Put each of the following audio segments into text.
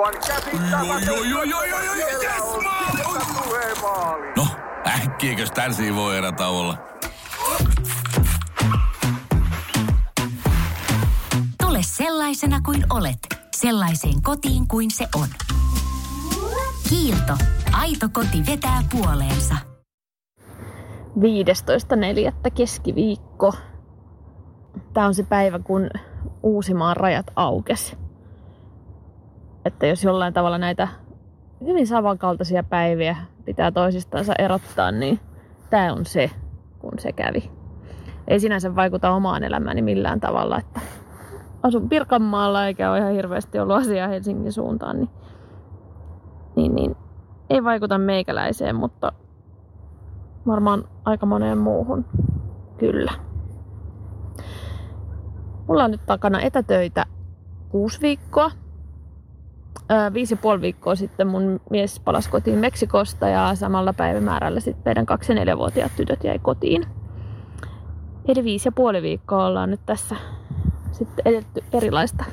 Aivan yes, maali! No, äkkiäkös tän voi erä olla? Tule sellaisena kuin olet, sellaiseen kotiin kuin se on. Kiilto. Aito koti vetää puoleensa. 15.4. keskiviikko. Tämä on se päivä, kun Uusimaan rajat aukesi. Että jos jollain tavalla näitä hyvin samankaltaisia päiviä pitää toisistansa erottaa, niin tämä on se, kun se kävi. Ei sinänsä vaikuta omaan elämääni millään tavalla, että asun Pirkanmaalla eikä ole ihan hirveästi ollut asiaa Helsingin suuntaan, niin, niin, niin ei vaikuta meikäläiseen, mutta varmaan aika moneen muuhun kyllä. Mulla on nyt takana etätöitä kuusi viikkoa. Viisi ja puoli viikkoa sitten mun mies palasi kotiin Meksikosta ja samalla päivämäärällä sitten meidän kaksi- ja neljävuotiaat tytöt jäi kotiin. Eli viisi ja puoli viikkoa ollaan nyt tässä sitten edetty erilaista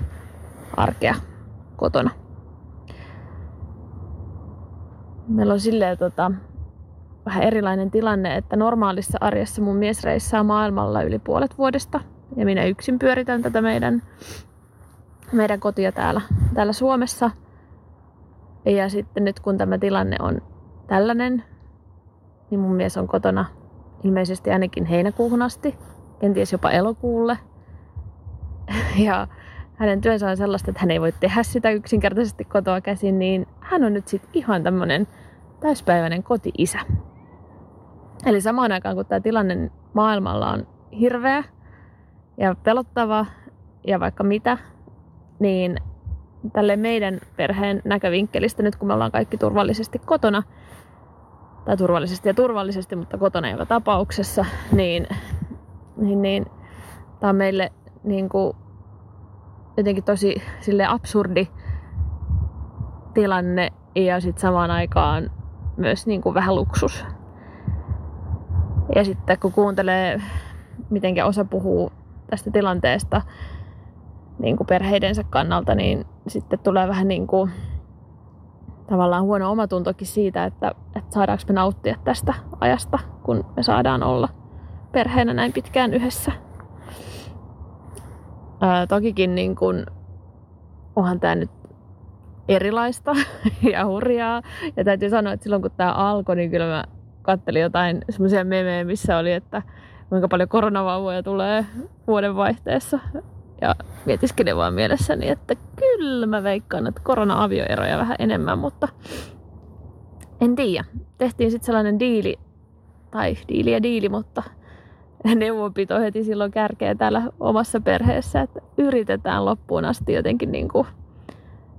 arkea kotona. Meillä on silleen tota, vähän erilainen tilanne, että normaalissa arjessa mun mies reissaa maailmalla yli puolet vuodesta ja minä yksin pyöritän tätä meidän, meidän kotia täällä, täällä Suomessa. Ja sitten nyt kun tämä tilanne on tällainen, niin mun mies on kotona ilmeisesti ainakin heinäkuuhun asti, kenties jopa elokuulle. Ja hänen työnsä on sellaista, että hän ei voi tehdä sitä yksinkertaisesti kotoa käsin, niin hän on nyt sitten ihan tämmöinen täyspäiväinen koti-isä. Eli samaan aikaan kun tämä tilanne maailmalla on hirveä ja pelottava ja vaikka mitä, niin tälle meidän perheen näkövinkkelistä nyt kun me ollaan kaikki turvallisesti kotona, tai turvallisesti ja turvallisesti, mutta kotona joka tapauksessa, niin, niin, niin tämä on meille niin kuin, jotenkin tosi sille absurdi tilanne ja sitten samaan aikaan myös niin kuin vähän luksus. Ja sitten kun kuuntelee, miten osa puhuu tästä tilanteesta niin kuin perheidensä kannalta, niin sitten tulee vähän niin kuin tavallaan huono omatuntokin siitä, että, että saadaanko me nauttia tästä ajasta, kun me saadaan olla perheenä näin pitkään yhdessä. Ää, tokikin niin kuin, onhan tämä nyt erilaista ja hurjaa. Ja täytyy sanoa, että silloin kun tämä alkoi, niin kyllä mä kattelin jotain semmoisia memejä, missä oli, että kuinka paljon koronavauvoja tulee vuoden vaihteessa. Ja mietiskelin vaan mielessäni, että kyllä mä veikkaan, että korona-avioeroja vähän enemmän, mutta en tiedä. Tehtiin sitten sellainen diili, tai diili ja diili, mutta neuvonpito heti silloin kärkeä täällä omassa perheessä, että yritetään loppuun asti jotenkin niin kuin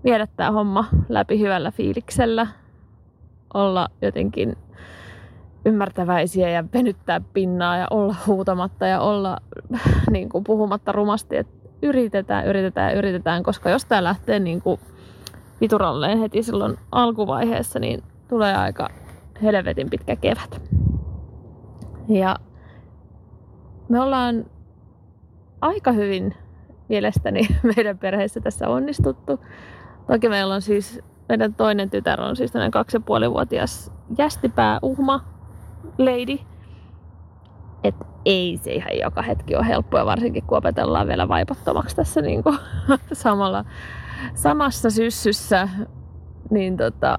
viedä tämä homma läpi hyvällä fiiliksellä, olla jotenkin ymmärtäväisiä ja venyttää pinnaa ja olla huutamatta ja olla niin kuin puhumatta rumasti, että yritetään, yritetään, yritetään, koska jos tämä lähtee niin kuin vituralleen heti silloin alkuvaiheessa, niin tulee aika helvetin pitkä kevät. Ja me ollaan aika hyvin mielestäni meidän perheessä tässä onnistuttu. Toki meillä on siis, meidän toinen tytär on siis tämmöinen kaksi ja puolivuotias jästipää uhma lady. Et ei se ihan joka hetki ole helppoa, varsinkin kun opetellaan vielä vaipottomaksi tässä niin kuin samalla, samassa syssyssä. Niin tota,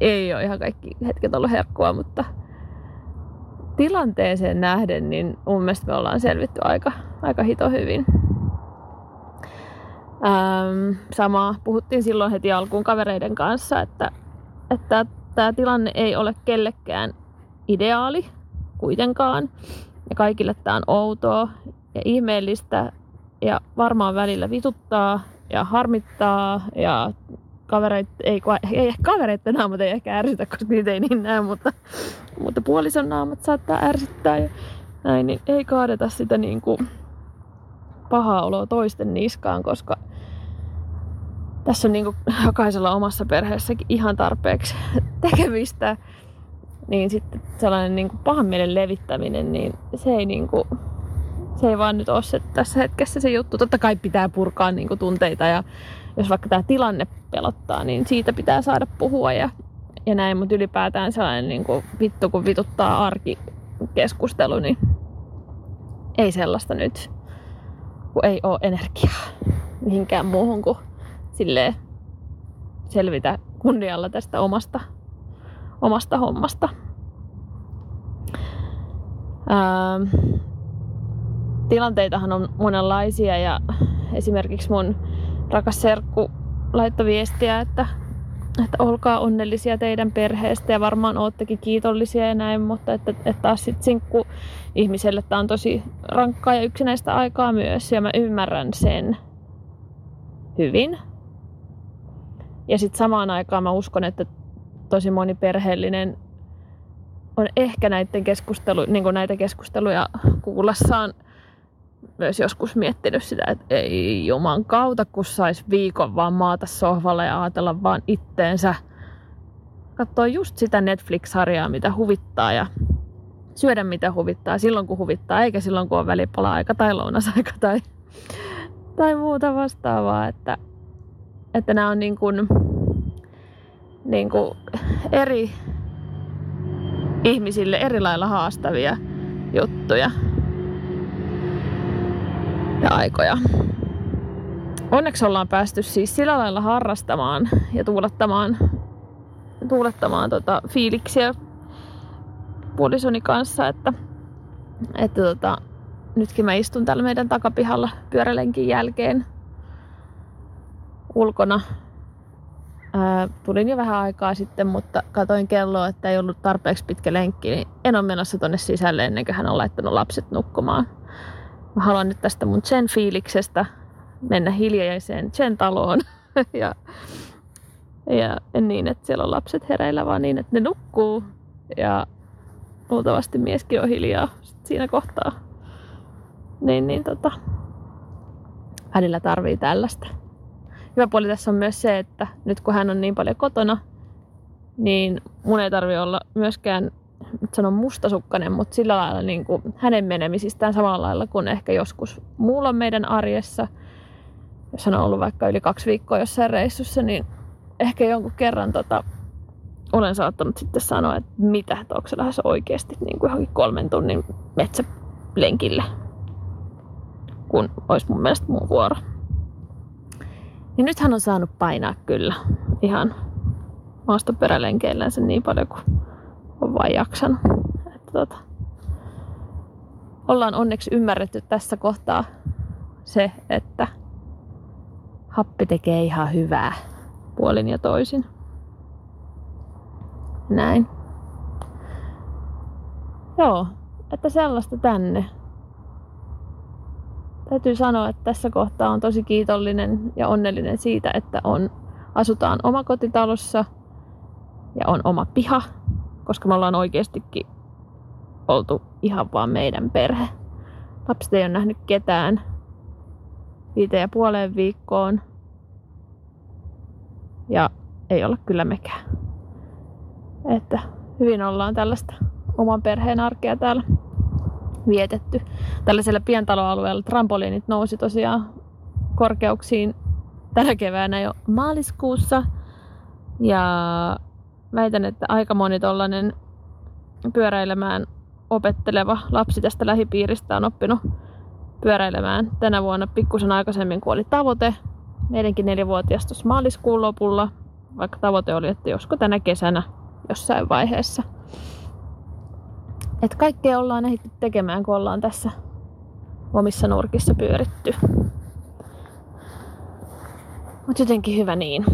ei ole ihan kaikki hetket ollut herkkua, mutta tilanteeseen nähden, niin mun mielestä me ollaan selvitty aika, aika hito hyvin. Ähm, samaa puhuttiin silloin heti alkuun kavereiden kanssa, että, että tämä tilanne ei ole kellekään ideaali kuitenkaan. Ja kaikille tämä on outoa ja ihmeellistä ja varmaan välillä vituttaa ja harmittaa ja kavereit, ei, ei kavereiden naamat ei ehkä ärsytä, koska niitä ei niin näe, mutta, mutta puolison naamat saattaa ärsyttää ja näin, niin ei kaadeta sitä niin kuin pahaa oloa toisten niskaan, koska tässä on niin kuin jokaisella omassa perheessäkin ihan tarpeeksi tekemistä. Niin sitten sellainen niin kuin pahan mielen levittäminen, niin se ei, niin kuin, se ei vaan nyt ole se tässä hetkessä se juttu. Totta kai pitää purkaa niin kuin tunteita ja, jos vaikka tämä tilanne pelottaa, niin siitä pitää saada puhua ja, ja näin, mutta ylipäätään sellainen niin kuin vittu kun vituttaa arkikeskustelu, niin ei sellaista nyt, kun ei ole energiaa mihinkään muuhun kuin silleen selvitä kunnialla tästä omasta, omasta hommasta. Ää, tilanteitahan on monenlaisia ja esimerkiksi mun rakas serkku laittoi viestiä, että, että olkaa onnellisia teidän perheestä ja varmaan oottekin kiitollisia ja näin, mutta että, että taas sit sinkku ihmiselle tämä on tosi rankkaa ja yksinäistä aikaa myös ja mä ymmärrän sen hyvin. Ja sitten samaan aikaan mä uskon, että tosi moni perheellinen on ehkä näiden keskustelu, niin näitä keskusteluja kuullessaan myös joskus miettinyt sitä, että ei juman kautta, kun sais viikon vaan maata sohvalle ja ajatella vaan itteensä. Katsoa just sitä Netflix-sarjaa, mitä huvittaa ja syödä mitä huvittaa silloin kun huvittaa, eikä silloin kun on välipala-aika tai lounasaika tai, tai muuta vastaavaa. Että, että nämä on niin kuin, niin kuin eri ihmisille eri lailla haastavia juttuja ja aikoja. Onneksi ollaan päästy siis sillä lailla harrastamaan ja tuulettamaan, tuulettamaan tota fiiliksiä puolisoni kanssa, että, että tota, nytkin mä istun täällä meidän takapihalla pyörälenkin jälkeen ulkona. Ää, tulin jo vähän aikaa sitten, mutta katoin kelloa, että ei ollut tarpeeksi pitkä lenkki, niin en ole menossa tonne sisälle ennen kuin hän on laittanut lapset nukkumaan. Mä haluan nyt tästä mun sen fiiliksestä mennä hiljaiseen sen taloon ja, ja en niin, että siellä on lapset hereillä, vaan niin, että ne nukkuu ja luultavasti mieskin on hiljaa siinä kohtaa. Niin, niin tota, välillä tarvii tällaista. Hyvä puoli tässä on myös se, että nyt kun hän on niin paljon kotona, niin mun ei tarvi olla myöskään sanon mustasukkainen, mutta sillä lailla niin kuin hänen menemisistään samalla lailla kuin ehkä joskus muulla meidän arjessa. Jos hän on ollut vaikka yli kaksi viikkoa jossain reissussa, niin ehkä jonkun kerran tota, olen saattanut sitten sanoa, että mitä, että onko se lähes oikeasti niin kuin johonkin kolmen tunnin metsälenkille, kun olisi mun mielestä mun vuoro. Niin nyt hän on saanut painaa kyllä ihan maastoperälenkeillänsä niin paljon kuin on vaan jaksanut. Että tota, ollaan onneksi ymmärretty tässä kohtaa se, että happi tekee ihan hyvää puolin ja toisin. Näin. Joo, että sellaista tänne. Täytyy sanoa, että tässä kohtaa on tosi kiitollinen ja onnellinen siitä, että on, asutaan omakotitalossa ja on oma piha koska me ollaan oikeastikin oltu ihan vaan meidän perhe. Lapset ei ole nähnyt ketään viiteen ja puoleen viikkoon. Ja ei olla kyllä mekään. Että hyvin ollaan tällaista oman perheen arkea täällä vietetty. Tällaisella pientaloalueella trampoliinit nousi tosiaan korkeuksiin tänä keväänä jo maaliskuussa. Ja väitän, että aika moni tollanen pyöräilemään opetteleva lapsi tästä lähipiiristä on oppinut pyöräilemään tänä vuonna pikkusen aikaisemmin kuin oli tavoite. Meidänkin nelivuotias tuossa maaliskuun lopulla, vaikka tavoite oli, että josko tänä kesänä jossain vaiheessa. Että kaikkea ollaan ehditty tekemään, kun ollaan tässä omissa nurkissa pyöritty. Mutta jotenkin hyvä niin.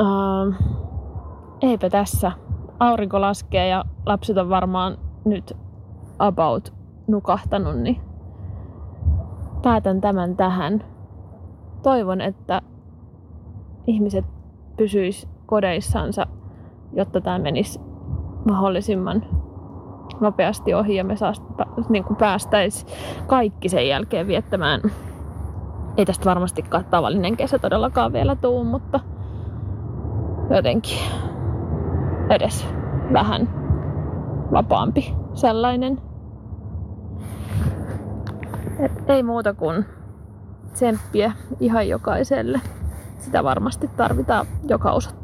Uh, eipä tässä. Aurinko laskee ja lapset on varmaan nyt about nukahtanut, niin päätän tämän tähän. Toivon, että ihmiset pysyis kodeissansa, jotta tämä menisi mahdollisimman nopeasti ohi ja me saas, niin päästäisiin kaikki sen jälkeen viettämään. Ei tästä varmastikaan tavallinen kesä todellakaan vielä tuu, mutta jotenkin edes vähän vapaampi sellainen. Et ei muuta kuin tsemppiä ihan jokaiselle. Sitä varmasti tarvitaan joka osoitteessa.